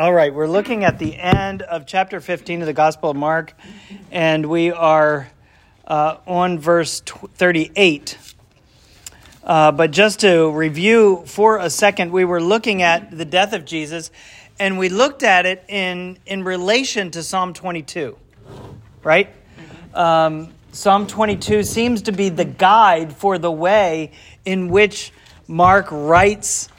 All right, we're looking at the end of chapter 15 of the Gospel of Mark, and we are uh, on verse 38. Uh, but just to review for a second, we were looking at the death of Jesus, and we looked at it in, in relation to Psalm 22, right? Um, Psalm 22 seems to be the guide for the way in which Mark writes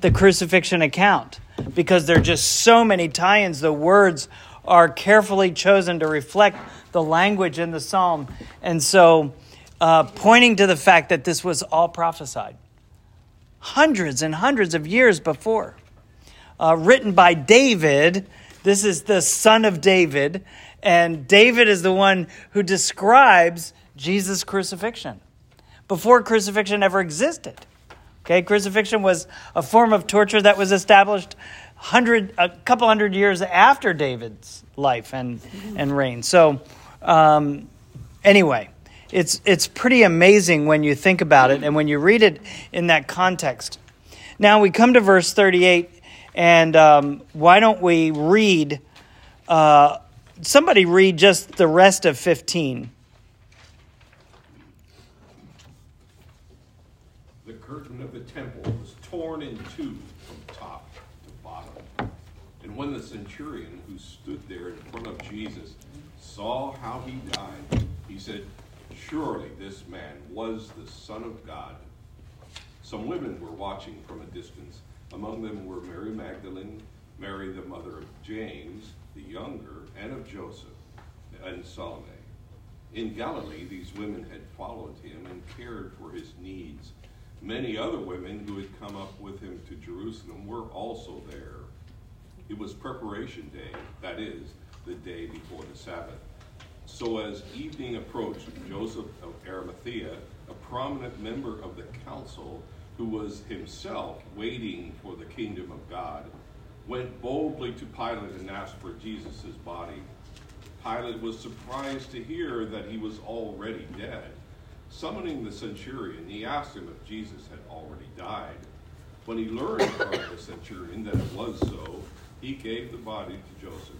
the crucifixion account because there are just so many tie ins. The words are carefully chosen to reflect the language in the psalm. And so, uh, pointing to the fact that this was all prophesied hundreds and hundreds of years before. Uh, written by David. This is the son of David. And David is the one who describes Jesus' crucifixion before crucifixion ever existed. Okay, crucifixion was a form of torture that was established hundred, a couple hundred years after David's life and, and reign. So, um, anyway, it's, it's pretty amazing when you think about it and when you read it in that context. Now we come to verse 38, and um, why don't we read, uh, somebody read just the rest of 15. temple was torn in two from top to bottom. And when the centurion who stood there in front of Jesus saw how he died, he said, Surely this man was the Son of God. Some women were watching from a distance. Among them were Mary Magdalene, Mary the mother of James the younger, and of Joseph, and Salome. In Galilee, these women had followed him and cared for his needs. Many other women who had come up with him to Jerusalem were also there. It was preparation day, that is, the day before the Sabbath. So as evening approached, Joseph of Arimathea, a prominent member of the council, who was himself waiting for the kingdom of God, went boldly to Pilate and asked for Jesus' body. Pilate was surprised to hear that he was already dead. Summoning the centurion, he asked him if Jesus had already died. When he learned from the centurion that it was so, he gave the body to Joseph.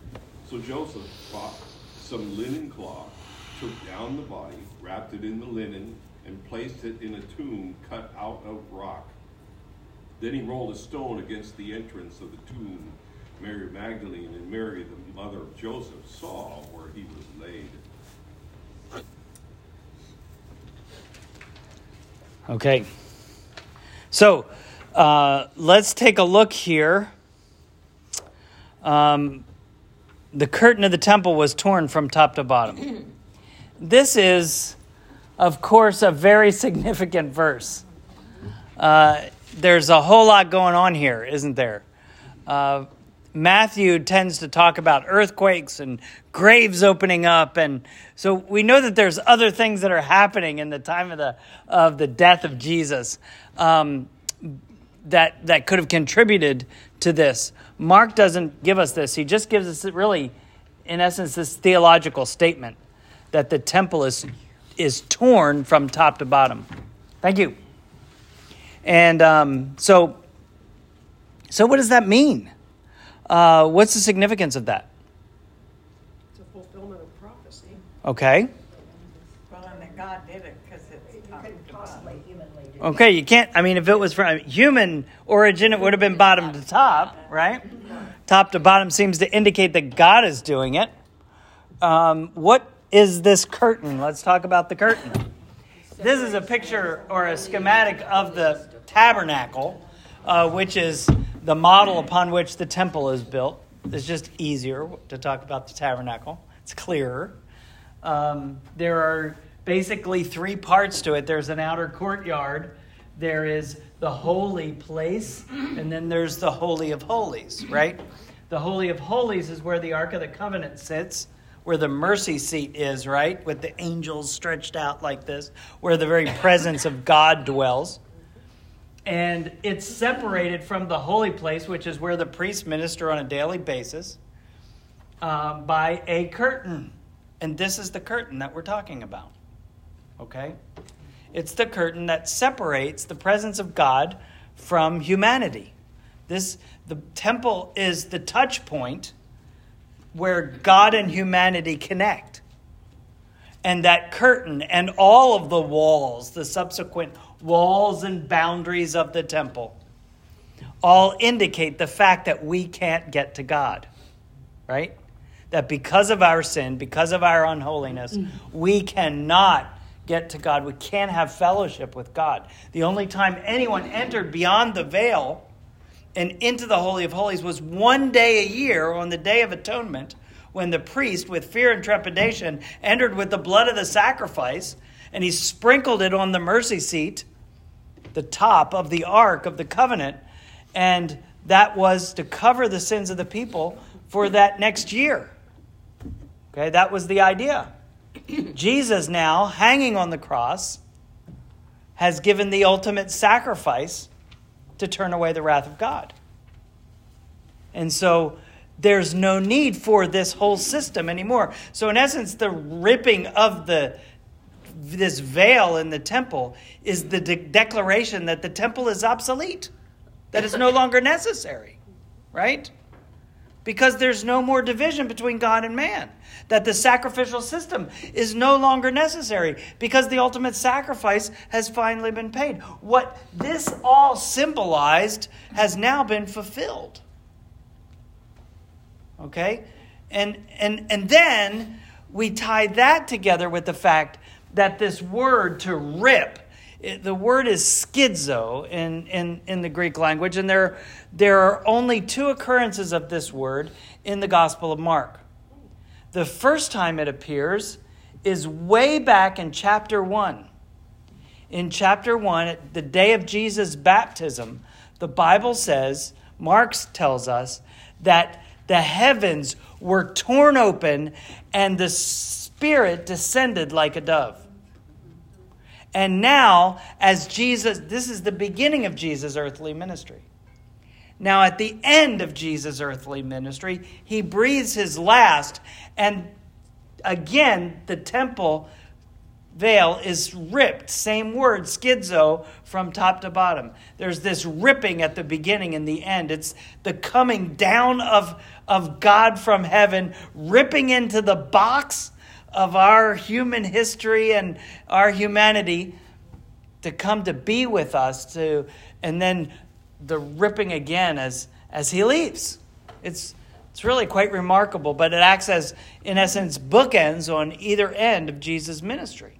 So Joseph bought some linen cloth, took down the body, wrapped it in the linen, and placed it in a tomb cut out of rock. Then he rolled a stone against the entrance of the tomb. Mary Magdalene and Mary, the mother of Joseph, saw where he was laid. Okay. So uh, let's take a look here. Um, the curtain of the temple was torn from top to bottom. This is, of course, a very significant verse. Uh, there's a whole lot going on here, isn't there? Uh, Matthew tends to talk about earthquakes and graves opening up, and so we know that there's other things that are happening in the time of the of the death of Jesus um, that that could have contributed to this. Mark doesn't give us this; he just gives us really, in essence, this theological statement that the temple is is torn from top to bottom. Thank you. And um, so, so what does that mean? Uh, what's the significance of that? It's a fulfillment of prophecy. Okay. Well, and that God did it because it's top couldn't to possibly bottom. humanly do Okay, you can't. I mean, if it was from human origin, it would have been bottom to top, right? Top to bottom seems to indicate that God is doing it. Um, what is this curtain? Let's talk about the curtain. This is a picture or a schematic of the tabernacle, uh, which is the model upon which the temple is built. It's just easier to talk about the tabernacle, it's clearer. Um, there are basically three parts to it there's an outer courtyard, there is the holy place, and then there's the Holy of Holies, right? The Holy of Holies is where the Ark of the Covenant sits, where the mercy seat is, right? With the angels stretched out like this, where the very presence of God dwells and it's separated from the holy place, which is where the priests minister on a daily basis, uh, by a curtain. And this is the curtain that we're talking about. Okay? It's the curtain that separates the presence of God from humanity. This, the temple is the touch point where God and humanity connect. And that curtain and all of the walls, the subsequent walls and boundaries of the temple, all indicate the fact that we can't get to God, right? That because of our sin, because of our unholiness, mm. we cannot get to God. We can't have fellowship with God. The only time anyone entered beyond the veil and into the Holy of Holies was one day a year on the Day of Atonement when the priest, with fear and trepidation, entered with the blood of the sacrifice and he sprinkled it on the mercy seat, the top of the Ark of the Covenant, and that was to cover the sins of the people for that next year. Okay, that was the idea. Jesus, now hanging on the cross, has given the ultimate sacrifice to turn away the wrath of God. And so there's no need for this whole system anymore. So in essence the ripping of the this veil in the temple is the de- declaration that the temple is obsolete. That it's no longer necessary. Right? Because there's no more division between God and man. That the sacrificial system is no longer necessary because the ultimate sacrifice has finally been paid. What this all symbolized has now been fulfilled. Okay? And and and then we tie that together with the fact that this word to rip it, the word is schizo in, in, in the Greek language, and there, there are only two occurrences of this word in the Gospel of Mark. The first time it appears is way back in chapter 1. In chapter 1, the day of Jesus' baptism, the Bible says, Mark tells us, that the heavens were torn open and the Spirit descended like a dove. And now, as Jesus, this is the beginning of Jesus' earthly ministry. Now, at the end of Jesus' earthly ministry, he breathes his last, and again, the temple veil is ripped. Same word, schizo, from top to bottom. There's this ripping at the beginning and the end. It's the coming down of, of God from heaven, ripping into the box of our human history and our humanity to come to be with us to and then the ripping again as as he leaves. It's it's really quite remarkable but it acts as in essence bookends on either end of jesus ministry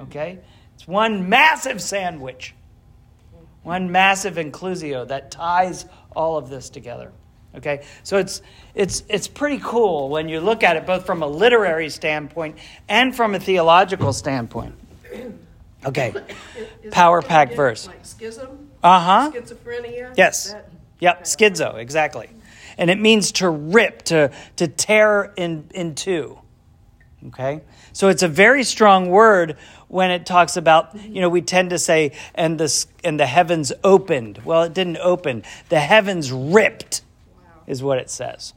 okay? It's one massive sandwich one massive inclusio that ties all of this together Okay, so it's it's it's pretty cool when you look at it both from a literary standpoint and from a theological standpoint. Okay, Is power pack verse. Like schism, Uh huh. schizophrenia? Yes. That- Yep. Schizo. Exactly. And it means to rip, to to tear in in two. Okay, so it's a very strong word when it talks about you know we tend to say and the and the heavens opened. Well, it didn't open. The heavens ripped is what it says.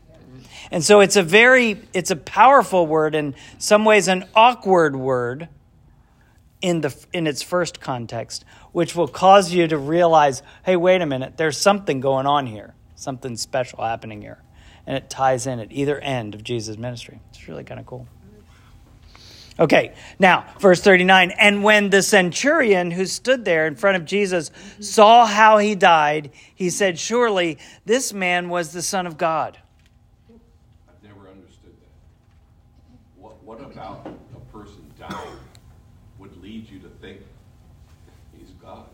And so it's a very it's a powerful word in some ways an awkward word in the in its first context, which will cause you to realize, hey, wait a minute, there's something going on here, something special happening here, and it ties in at either end of Jesus' ministry. It's really kind of cool. Okay, now, verse 39. And when the centurion who stood there in front of Jesus saw how he died, he said, Surely this man was the Son of God. I've never understood that. What, what about a person dying would lead you to think he's God?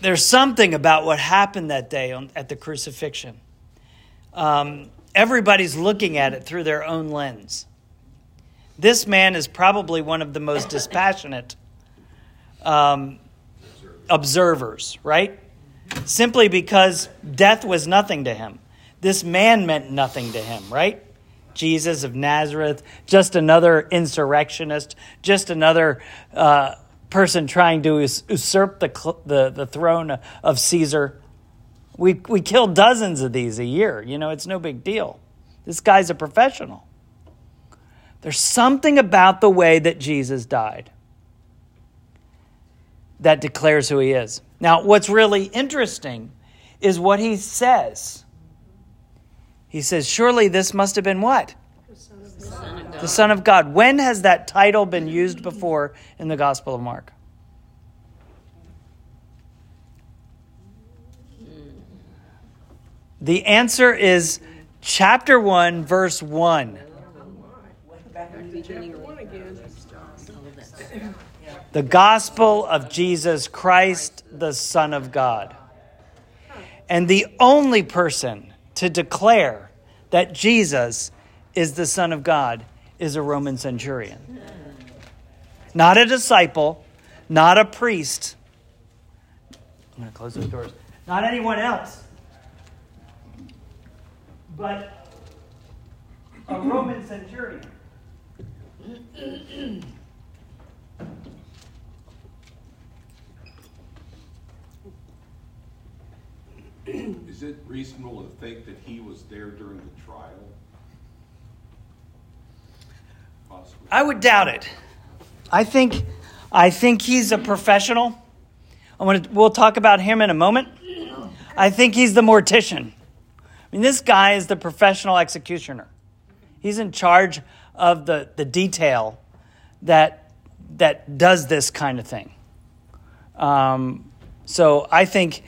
There's something about what happened that day on, at the crucifixion. Um, everybody's looking at it through their own lens. This man is probably one of the most dispassionate um, observers, right? Simply because death was nothing to him. This man meant nothing to him, right? Jesus of Nazareth, just another insurrectionist, just another uh, person trying to us- usurp the, cl- the, the throne of Caesar. We, we kill dozens of these a year. You know, it's no big deal. This guy's a professional. There's something about the way that Jesus died that declares who he is. Now, what's really interesting is what he says. He says, Surely this must have been what? The Son of God. The Son of God. When has that title been used before in the Gospel of Mark? The answer is chapter 1, verse 1. Back to chapter one again. The gospel of Jesus Christ, the Son of God. And the only person to declare that Jesus is the Son of God is a Roman centurion. Not a disciple, not a priest. I'm going to close those doors. Not anyone else. But a Roman centurion. Is it reasonable to think that he was there during the trial? Possibly. I would doubt it. I think, I think he's a professional. I want to, we'll talk about him in a moment. I think he's the mortician. I mean, this guy is the professional executioner. He's in charge of the, the detail that, that does this kind of thing. Um, so I think,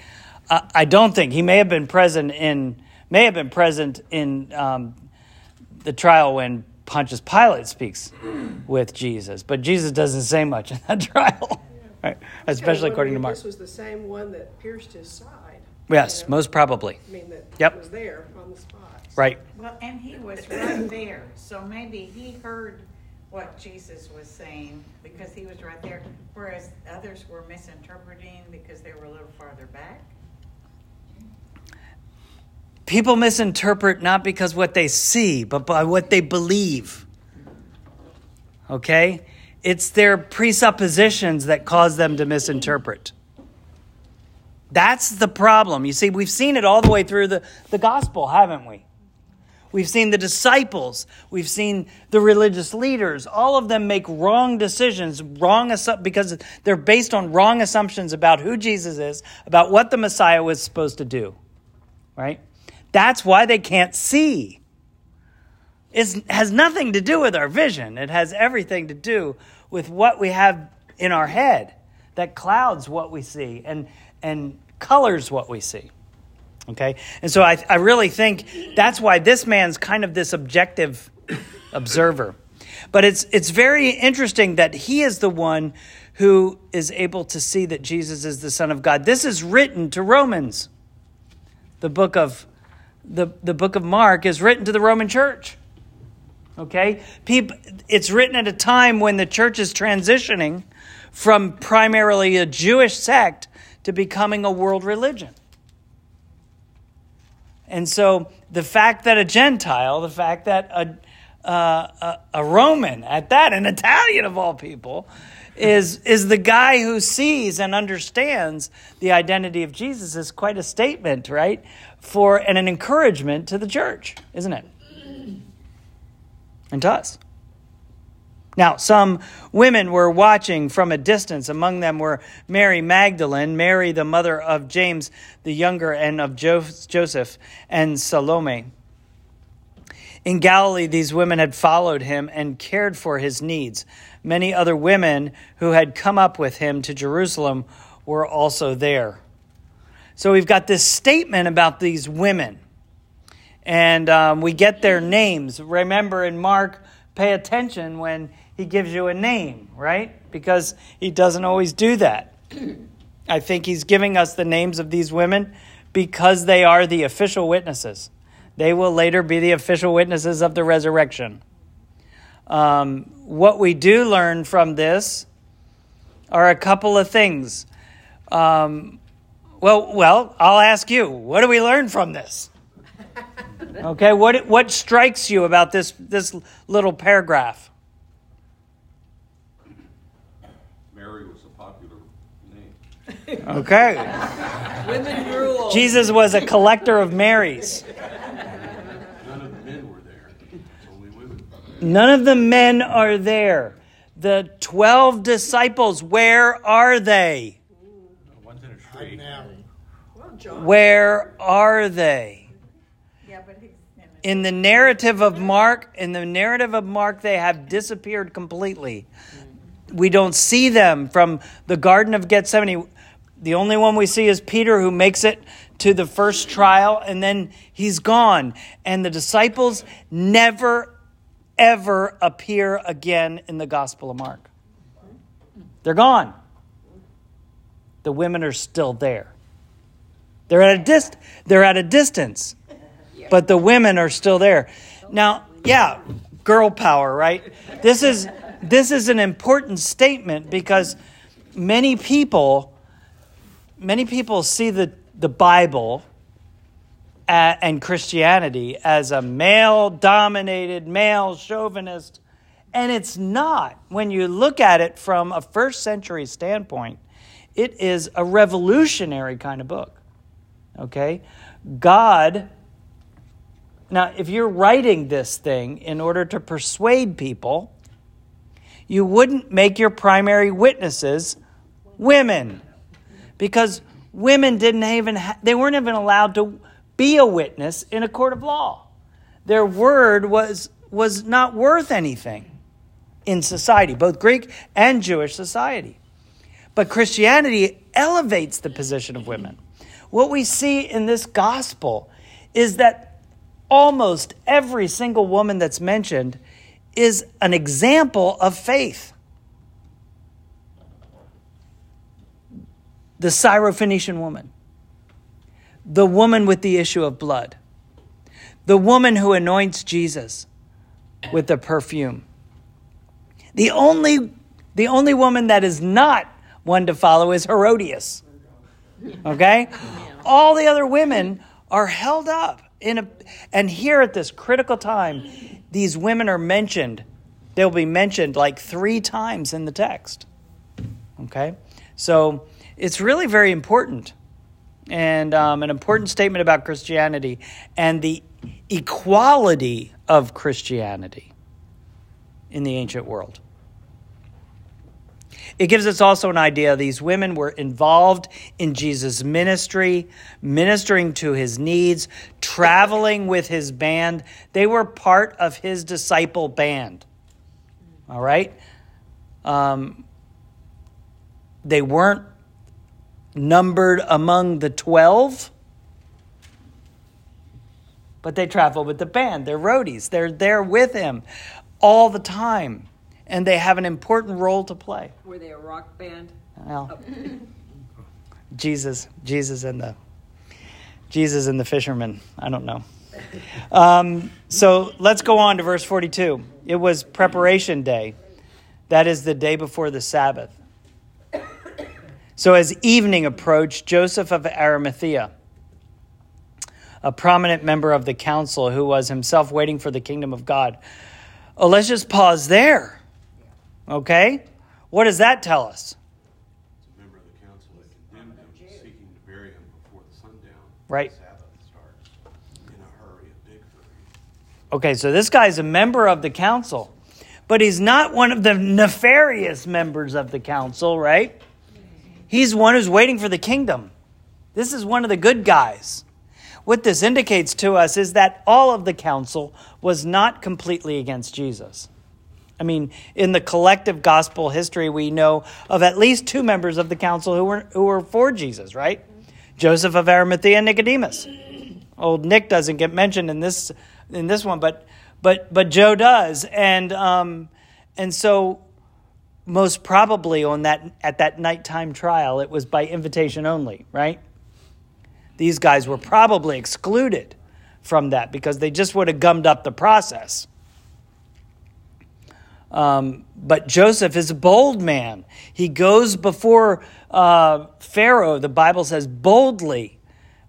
uh, I don't think he may have been present in may have been present in um, the trial when Pontius Pilate speaks with Jesus, but Jesus doesn't say much in that trial, right? especially according to Mark. This was the same one that pierced his side. Yes, you know? most probably. I mean, that Yep. was there on the spot. Right. Well, and he was right there, so maybe he heard what Jesus was saying because he was right there, whereas others were misinterpreting because they were a little farther back. People misinterpret not because what they see, but by what they believe. Okay? It's their presuppositions that cause them to misinterpret. That's the problem. You see, we've seen it all the way through the, the gospel, haven't we? We've seen the disciples, we've seen the religious leaders. All of them make wrong decisions, wrong assu- because they're based on wrong assumptions about who Jesus is, about what the Messiah was supposed to do. Right? That's why they can't see. It has nothing to do with our vision. It has everything to do with what we have in our head that clouds what we see and, and colors what we see. Okay? And so I, I really think that's why this man's kind of this objective observer. But it's, it's very interesting that he is the one who is able to see that Jesus is the Son of God. This is written to Romans. The book of the, the book of Mark is written to the Roman church. Okay? People, it's written at a time when the church is transitioning from primarily a Jewish sect to becoming a world religion. And so the fact that a Gentile, the fact that a, uh, a, a Roman at that, an Italian of all people, is, is the guy who sees and understands the identity of Jesus is quite a statement, right? For and an encouragement to the church, isn't it? And to us. Now, some women were watching from a distance. Among them were Mary Magdalene, Mary, the mother of James the younger and of jo- Joseph, and Salome. In Galilee, these women had followed him and cared for his needs. Many other women who had come up with him to Jerusalem were also there. So we've got this statement about these women, and um, we get their names. Remember in Mark, pay attention when he gives you a name, right? Because he doesn't always do that. I think he's giving us the names of these women because they are the official witnesses. They will later be the official witnesses of the resurrection. Um, what we do learn from this are a couple of things. Um, well, well, I'll ask you. What do we learn from this? Okay, what what strikes you about this this little paragraph? Mary was a popular name. Okay, Women rule. Jesus was a collector of Marys. None of the men were there, only women. None of the men are there. The 12 disciples, where are they? One's in a tree. Well, Where are they? Yeah, but he's in it. In the narrative of Mark, in the narrative of Mark, they have disappeared completely. Hmm. We don't see them from the Garden of Gethsemane. The only one we see is Peter, who makes it to the first trial, and then he's gone. And the disciples never, ever appear again in the Gospel of Mark. They're gone. The women are still there. They're at a dist- they're at a distance. But the women are still there. Now, yeah, girl power, right? This is this is an important statement because many people many people see the, the Bible and Christianity as a male dominated, male chauvinist, and it's not. When you look at it from a first century standpoint, it is a revolutionary kind of book. Okay? God, now, if you're writing this thing in order to persuade people, you wouldn't make your primary witnesses women because women didn't even ha- they weren't even allowed to be a witness in a court of law. Their word was was not worth anything in society both greek and jewish society. But christianity elevates the position of women. What we see in this gospel is that almost every single woman that's mentioned is an example of faith the Syrophoenician woman, the woman with the issue of blood, the woman who anoints Jesus with the perfume. The only, the only woman that is not one to follow is Herodias. Okay? All the other women are held up in a and here at this critical time, these women are mentioned. They'll be mentioned like three times in the text. Okay? So it's really very important and um, an important statement about Christianity and the equality of Christianity in the ancient world. It gives us also an idea these women were involved in Jesus' ministry, ministering to his needs, traveling with his band. They were part of his disciple band. All right? Um, they weren't numbered among the 12, but they travel with the band. They're roadies, they're there with him all the time, and they have an important role to play. Were they a rock band? Well, Jesus, Jesus and the Jesus and the fishermen. I don't know. Um, so let's go on to verse 42. It was preparation day. That is the day before the Sabbath. So as evening approached, Joseph of Arimathea, a prominent member of the council who was himself waiting for the kingdom of God. Oh, let's just pause there. Okay? What does that tell us? It's a member of the council that condemned him, seeking to bury him before the sundown. Right. Sabbath starts. In a hurry, a big hurry. Okay, so this guy's a member of the council, but he's not one of the nefarious members of the council, right? He's one who's waiting for the kingdom. This is one of the good guys. What this indicates to us is that all of the council was not completely against Jesus. I mean, in the collective gospel history, we know of at least two members of the council who were, who were for Jesus, right? Joseph of Arimathea and Nicodemus. Old Nick doesn't get mentioned in this in this one, but but but Joe does, and um, and so most probably on that at that nighttime trial, it was by invitation only, right? These guys were probably excluded from that because they just would have gummed up the process. Um, but Joseph is a bold man. He goes before uh, Pharaoh, the Bible says, boldly.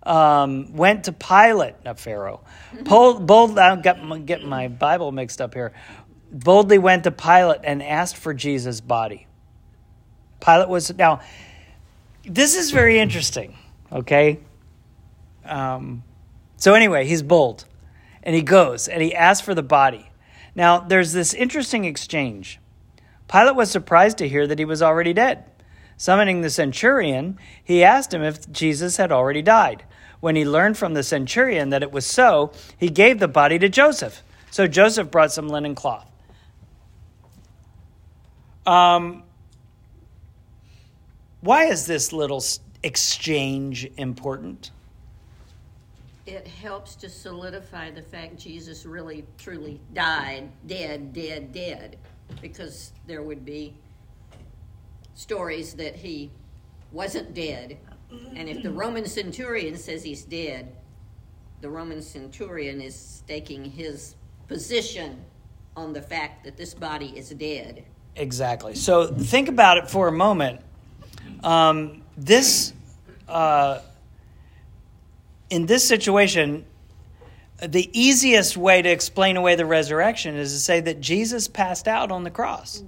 Um, went to Pilate, not Pharaoh. Bold, bold, I got my, get my Bible mixed up here. Boldly went to Pilate and asked for Jesus' body. Pilate was, now, this is very interesting, okay? Um, so, anyway, he's bold and he goes and he asks for the body. Now, there's this interesting exchange. Pilate was surprised to hear that he was already dead. Summoning the centurion, he asked him if Jesus had already died. When he learned from the centurion that it was so, he gave the body to Joseph. So Joseph brought some linen cloth. Um, why is this little exchange important? It helps to solidify the fact Jesus really truly died, dead, dead, dead, because there would be stories that he wasn't dead. And if the Roman centurion says he's dead, the Roman centurion is staking his position on the fact that this body is dead. Exactly. So think about it for a moment. Um, this, uh, in this situation, the easiest way to explain away the resurrection is to say that Jesus passed out on the cross.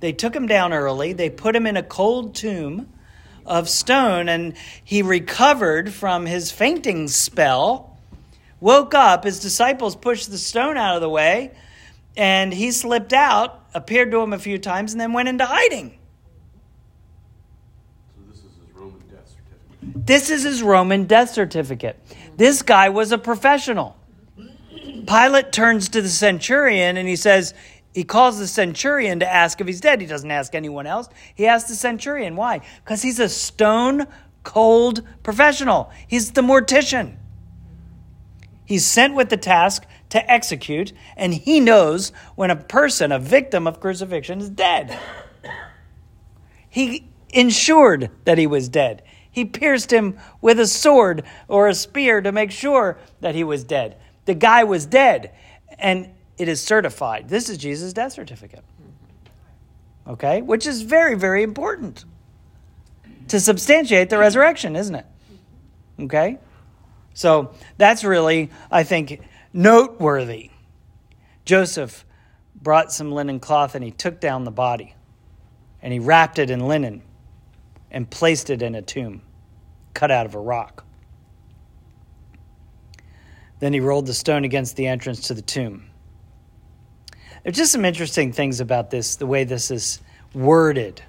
They took him down early, they put him in a cold tomb of stone, and he recovered from his fainting spell, woke up, his disciples pushed the stone out of the way, and he slipped out, appeared to him a few times, and then went into hiding. This is his Roman death certificate. This guy was a professional. Pilate turns to the centurion and he says, he calls the centurion to ask if he's dead. He doesn't ask anyone else. He asks the centurion. Why? Because he's a stone cold professional. He's the mortician. He's sent with the task to execute, and he knows when a person, a victim of crucifixion, is dead. He ensured that he was dead. He pierced him with a sword or a spear to make sure that he was dead. The guy was dead, and it is certified. This is Jesus' death certificate. Okay? Which is very, very important to substantiate the resurrection, isn't it? Okay? So that's really, I think, noteworthy. Joseph brought some linen cloth and he took down the body and he wrapped it in linen and placed it in a tomb cut out of a rock. Then he rolled the stone against the entrance to the tomb. There's just some interesting things about this, the way this is worded.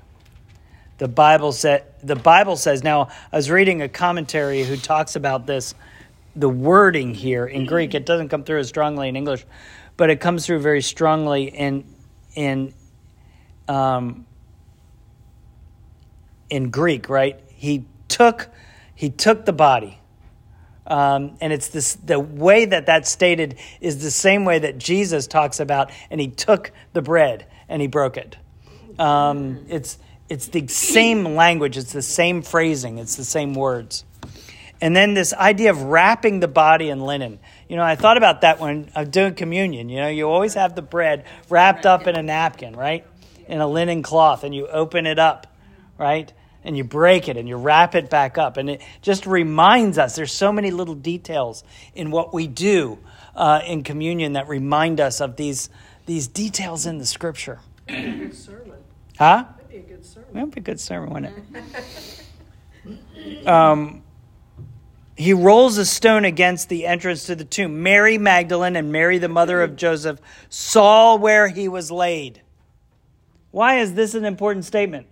The Bible said the Bible says now I was reading a commentary who talks about this the wording here in Greek it doesn't come through as strongly in English but it comes through very strongly in in um, in Greek right he took he took the body. Um, and it's this, the way that that's stated is the same way that Jesus talks about, and he took the bread and he broke it. Um, it's, it's the same language, it's the same phrasing, it's the same words. And then this idea of wrapping the body in linen. You know, I thought about that when I'm doing communion. You know, you always have the bread wrapped up in a napkin, right? In a linen cloth, and you open it up, right? and you break it and you wrap it back up. And it just reminds us there's so many little details in what we do uh, in communion that remind us of these, these details in the scripture. Huh? That'd be a good sermon. That'd be a good sermon, wouldn't it? um, he rolls a stone against the entrance to the tomb. Mary Magdalene and Mary, the mother of Joseph, saw where he was laid. Why is this an important statement?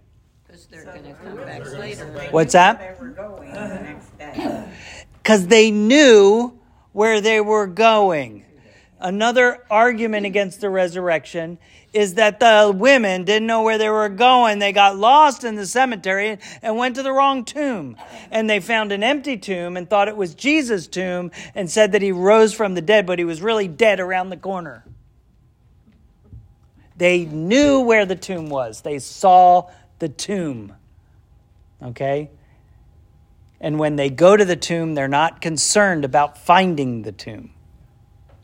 Because they're going to come back later. What's that? They were going the next day. Because they knew where they were going. Another argument against the resurrection is that the women didn't know where they were going. They got lost in the cemetery and went to the wrong tomb. And they found an empty tomb and thought it was Jesus' tomb and said that he rose from the dead, but he was really dead around the corner. They knew where the tomb was. They saw the tomb. Okay? And when they go to the tomb, they're not concerned about finding the tomb.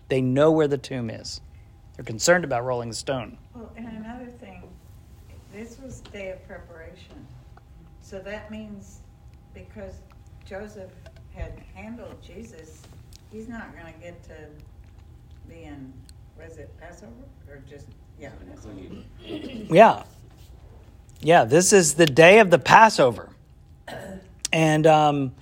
They know where the tomb is. They're concerned about rolling the stone. Well, and another thing, this was day of preparation. So that means because Joseph had handled Jesus, he's not going to get to be in, was it Passover? Or just, yeah, Passover. Yeah. Yeah, this is the day of the Passover. And, um,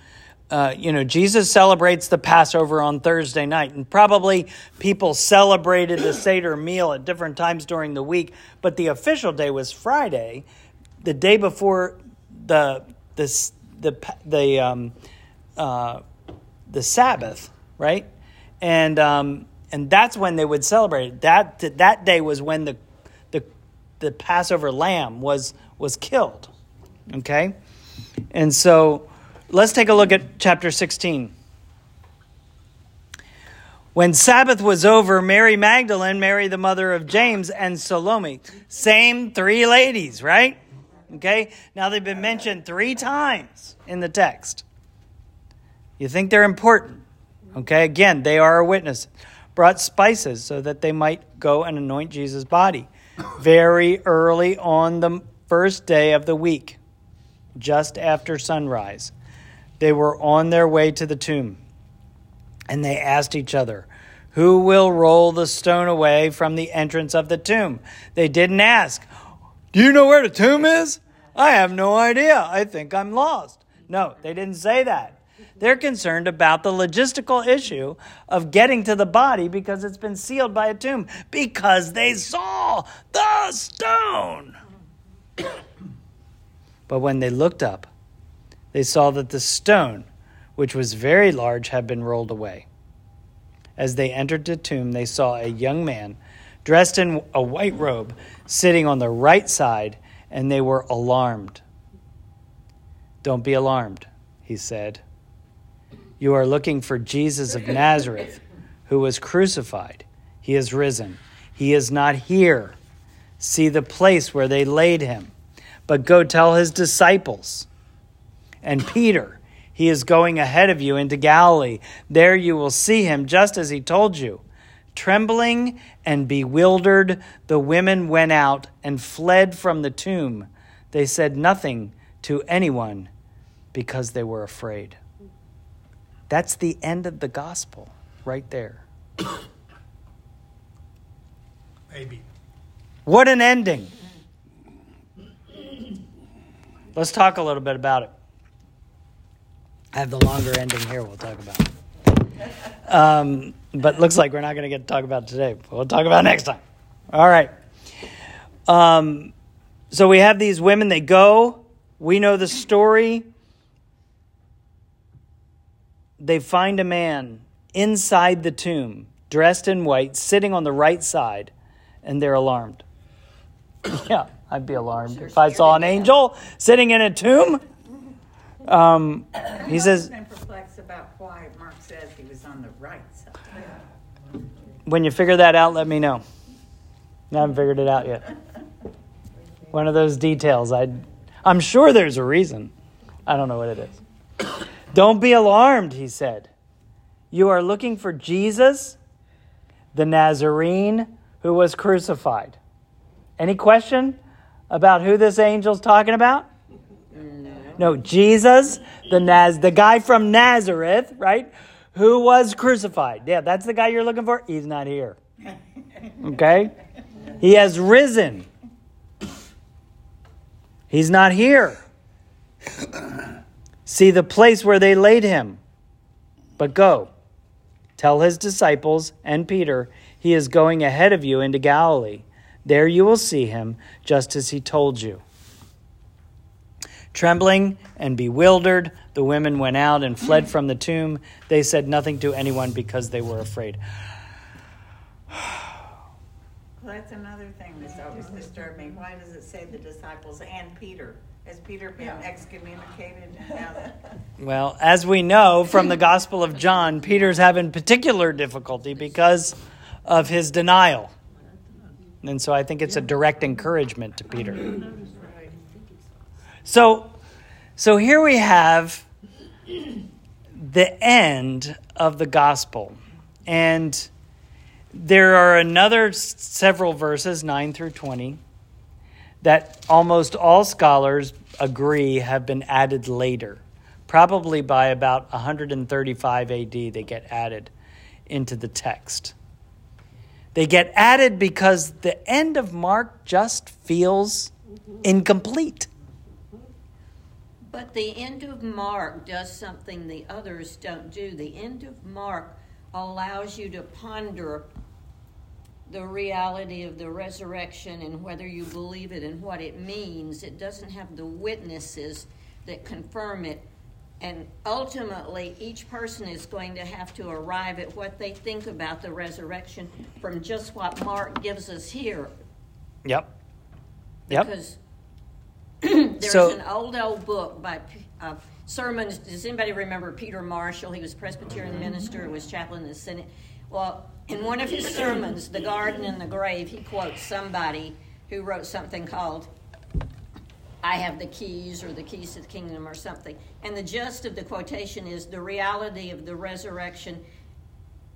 uh, you know, Jesus celebrates the Passover on Thursday night. And probably people celebrated the Seder meal at different times during the week, but the official day was Friday, the day before the the the the um, uh, the Sabbath, right? And um, and that's when they would celebrate. That that day was when the the the Passover lamb was was killed. Okay, and so let's take a look at chapter sixteen. When Sabbath was over, Mary Magdalene, Mary the mother of James, and Salome, same three ladies, right? Okay, now they've been mentioned three times in the text. You think they're important. Okay, again, they are a witness. Brought spices so that they might go and anoint Jesus' body very early on the first day of the week, just after sunrise. They were on their way to the tomb, and they asked each other, Who will roll the stone away from the entrance of the tomb? They didn't ask, Do you know where the tomb is? I have no idea. I think I'm lost. No, they didn't say that. They're concerned about the logistical issue of getting to the body because it's been sealed by a tomb because they saw the stone. but when they looked up, they saw that the stone, which was very large, had been rolled away. As they entered the tomb, they saw a young man dressed in a white robe sitting on the right side, and they were alarmed. Don't be alarmed, he said. You are looking for Jesus of Nazareth, who was crucified. He is risen. He is not here. See the place where they laid him. But go tell his disciples and Peter, he is going ahead of you into Galilee. There you will see him just as he told you. Trembling and bewildered, the women went out and fled from the tomb. They said nothing to anyone because they were afraid. That's the end of the gospel right there. Maybe. What an ending. Let's talk a little bit about it. I have the longer ending here we'll talk about. Um, but looks like we're not going to get to talk about it today. We'll talk about next time. All right. Um, so we have these women, they go. We know the story. They find a man inside the tomb, dressed in white, sitting on the right side, and they're alarmed. Yeah, I'd be alarmed if I saw an angel sitting in a tomb. Um, he says, I've been perplexed about why Mark says he was on the right side. when you figure that out, let me know. I haven't figured it out yet. One of those details. I, I'm sure there's a reason. I don't know what it is. Don't be alarmed, he said. You are looking for Jesus, the Nazarene who was crucified. Any question about who this angel's talking about? No, Jesus, the Naz, the guy from Nazareth, right? Who was crucified. Yeah, that's the guy you're looking for. He's not here. Okay? He has risen. He's not here. See the place where they laid him. But go. Tell his disciples and Peter, he is going ahead of you into Galilee. There you will see him, just as he told you. Trembling and bewildered, the women went out and fled from the tomb. They said nothing to anyone because they were afraid. Well, that's another thing that's always disturbed me. Why does it say the disciples and Peter? Has Peter been excommunicated now? Well, as we know from the Gospel of John, Peter's having particular difficulty because of his denial. And so I think it's a direct encouragement to Peter. So so here we have the end of the gospel. And there are another several verses 9 through 20 that almost all scholars agree have been added later. Probably by about 135 AD, they get added into the text. They get added because the end of Mark just feels incomplete. But the end of Mark does something the others don't do. The end of Mark allows you to ponder the reality of the resurrection and whether you believe it and what it means. It doesn't have the witnesses that confirm it. And ultimately, each person is going to have to arrive at what they think about the resurrection from just what Mark gives us here. Yep. Yep. Because there's So- an old, old book by uh, sermons. Does anybody remember Peter Marshall? He was Presbyterian minister, was chaplain in the Senate. Well, in one of his sermons, The Garden and the Grave, he quotes somebody who wrote something called I have the keys or the keys to the kingdom or something. And the gist of the quotation is the reality of the resurrection.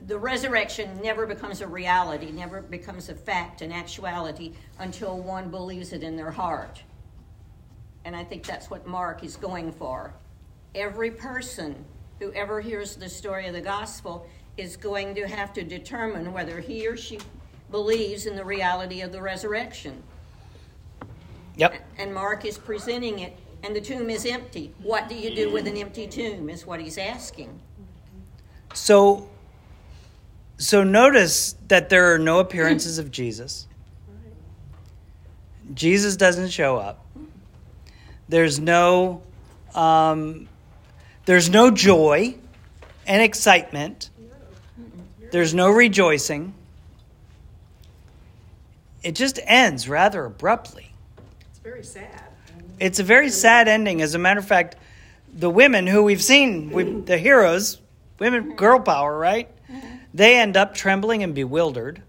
The resurrection never becomes a reality, never becomes a fact, an actuality, until one believes it in their heart. And I think that's what Mark is going for. Every person who ever hears the story of the gospel is going to have to determine whether he or she believes in the reality of the resurrection. Yep. And Mark is presenting it, and the tomb is empty. What do you do with an empty tomb? Is what he's asking. So so notice that there are no appearances of Jesus. Jesus doesn't show up. There's no um, there's no joy and excitement. There's no rejoicing. It just ends rather abruptly. It's very sad. It's a very sad ending. As a matter of fact, the women who we've seen, we, the heroes, women, girl power, right? They end up trembling and bewildered.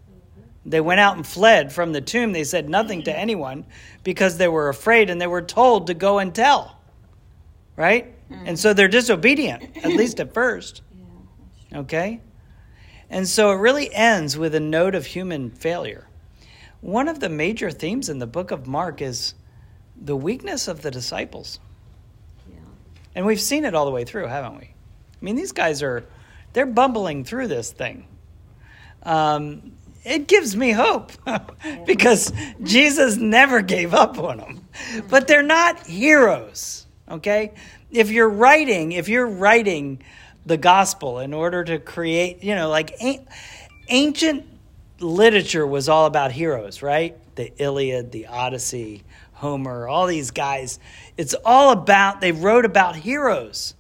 They went out and fled from the tomb. They said nothing to anyone because they were afraid and they were told to go and tell, right? And so they're disobedient, at least at first. Okay? And so it really ends with a note of human failure. One of the major themes in the book of Mark is the weakness of the disciples. Yeah. And we've seen it all the way through, haven't we? I mean, these guys are, they're bumbling through this thing. Um, it gives me hope because Jesus never gave up on them. But they're not heroes, okay? If you're writing, if you're writing the gospel in order to create, you know, like an- ancient literature was all about heroes, right? The Iliad, the Odyssey, Homer, all these guys. It's all about, they wrote about heroes.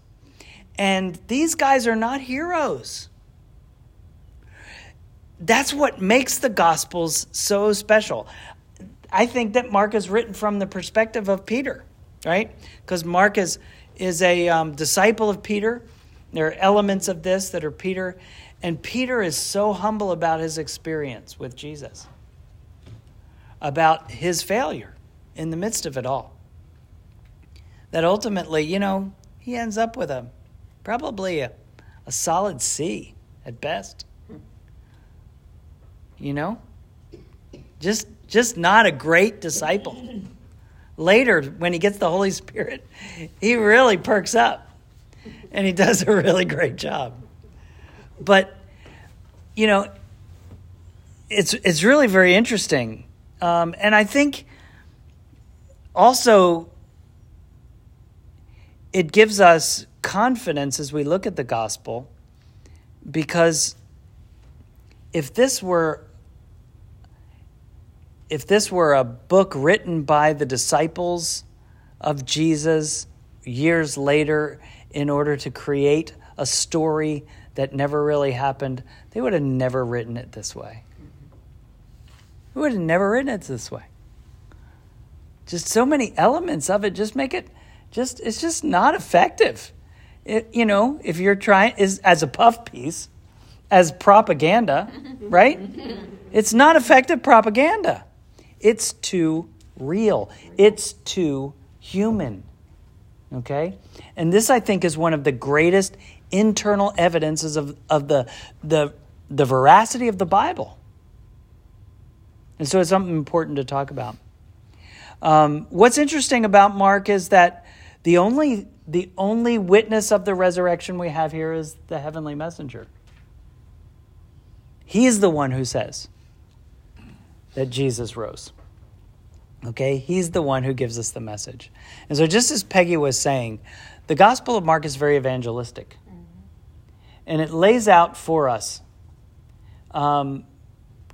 And these guys are not heroes. That's what makes the Gospels so special. I think that Mark is written from the perspective of Peter, right? Because Mark is, is a um, disciple of Peter. There are elements of this that are Peter. And Peter is so humble about his experience with Jesus, about his failure in the midst of it all. That ultimately, you know, he ends up with a probably a, a solid C at best. You know? Just just not a great disciple. Later, when he gets the Holy Spirit, he really perks up and he does a really great job. But, you know, it's, it's really very interesting. Um, and I think also it gives us confidence as we look at the gospel because if this were if this were a book written by the disciples of Jesus years later in order to create a story that never really happened, they would have never written it this way. They would have never written it this way. Just so many elements of it just make it just it's just not effective. It, you know, if you're trying is as a puff piece, as propaganda, right? It's not effective propaganda. It's too real. It's too human. Okay? And this I think is one of the greatest internal evidences of, of the, the, the veracity of the Bible. And so it's something important to talk about. Um, what's interesting about Mark is that the only the only witness of the resurrection we have here is the heavenly messenger. He's the one who says that Jesus rose. Okay, he's the one who gives us the message. And so, just as Peggy was saying, the Gospel of Mark is very evangelistic. And it lays out for us um,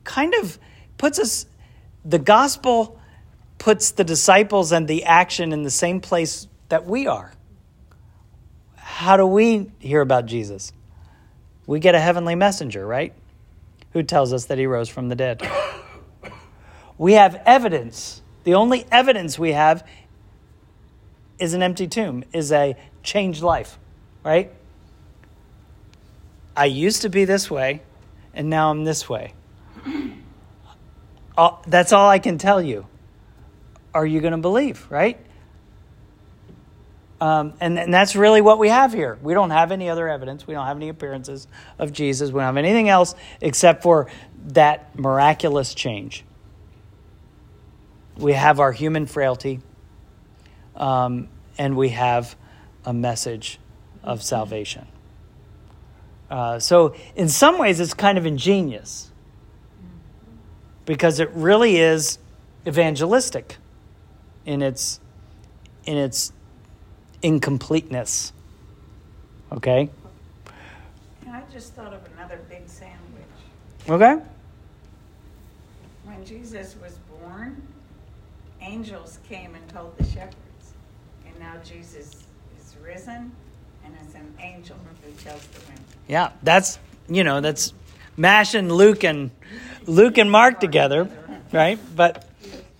kind of puts us, the gospel puts the disciples and the action in the same place that we are. How do we hear about Jesus? We get a heavenly messenger, right? Who tells us that he rose from the dead. We have evidence. The only evidence we have is an empty tomb, is a changed life, right? I used to be this way, and now I'm this way. That's all I can tell you. Are you going to believe, right? Um, and, and that's really what we have here. We don't have any other evidence. We don't have any appearances of Jesus. We don't have anything else except for that miraculous change. We have our human frailty, um, and we have a message of salvation. Uh, so, in some ways, it's kind of ingenious because it really is evangelistic in its in its incompleteness. Okay? I just thought of another big sandwich. Okay? When Jesus was born, angels came and told the shepherds. And now Jesus is risen, and it's an angel who tells the women. Yeah, that's you know, that's mashing Luke and Luke and Mark together, right? But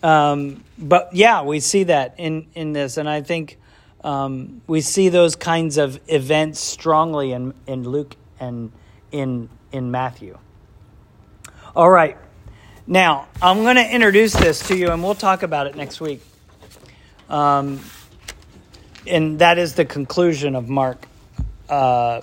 um, but yeah, we see that in in this, and I think um, we see those kinds of events strongly in in Luke and in in Matthew. All right, now I'm going to introduce this to you, and we'll talk about it next week. Um, and that is the conclusion of Mark. Uh,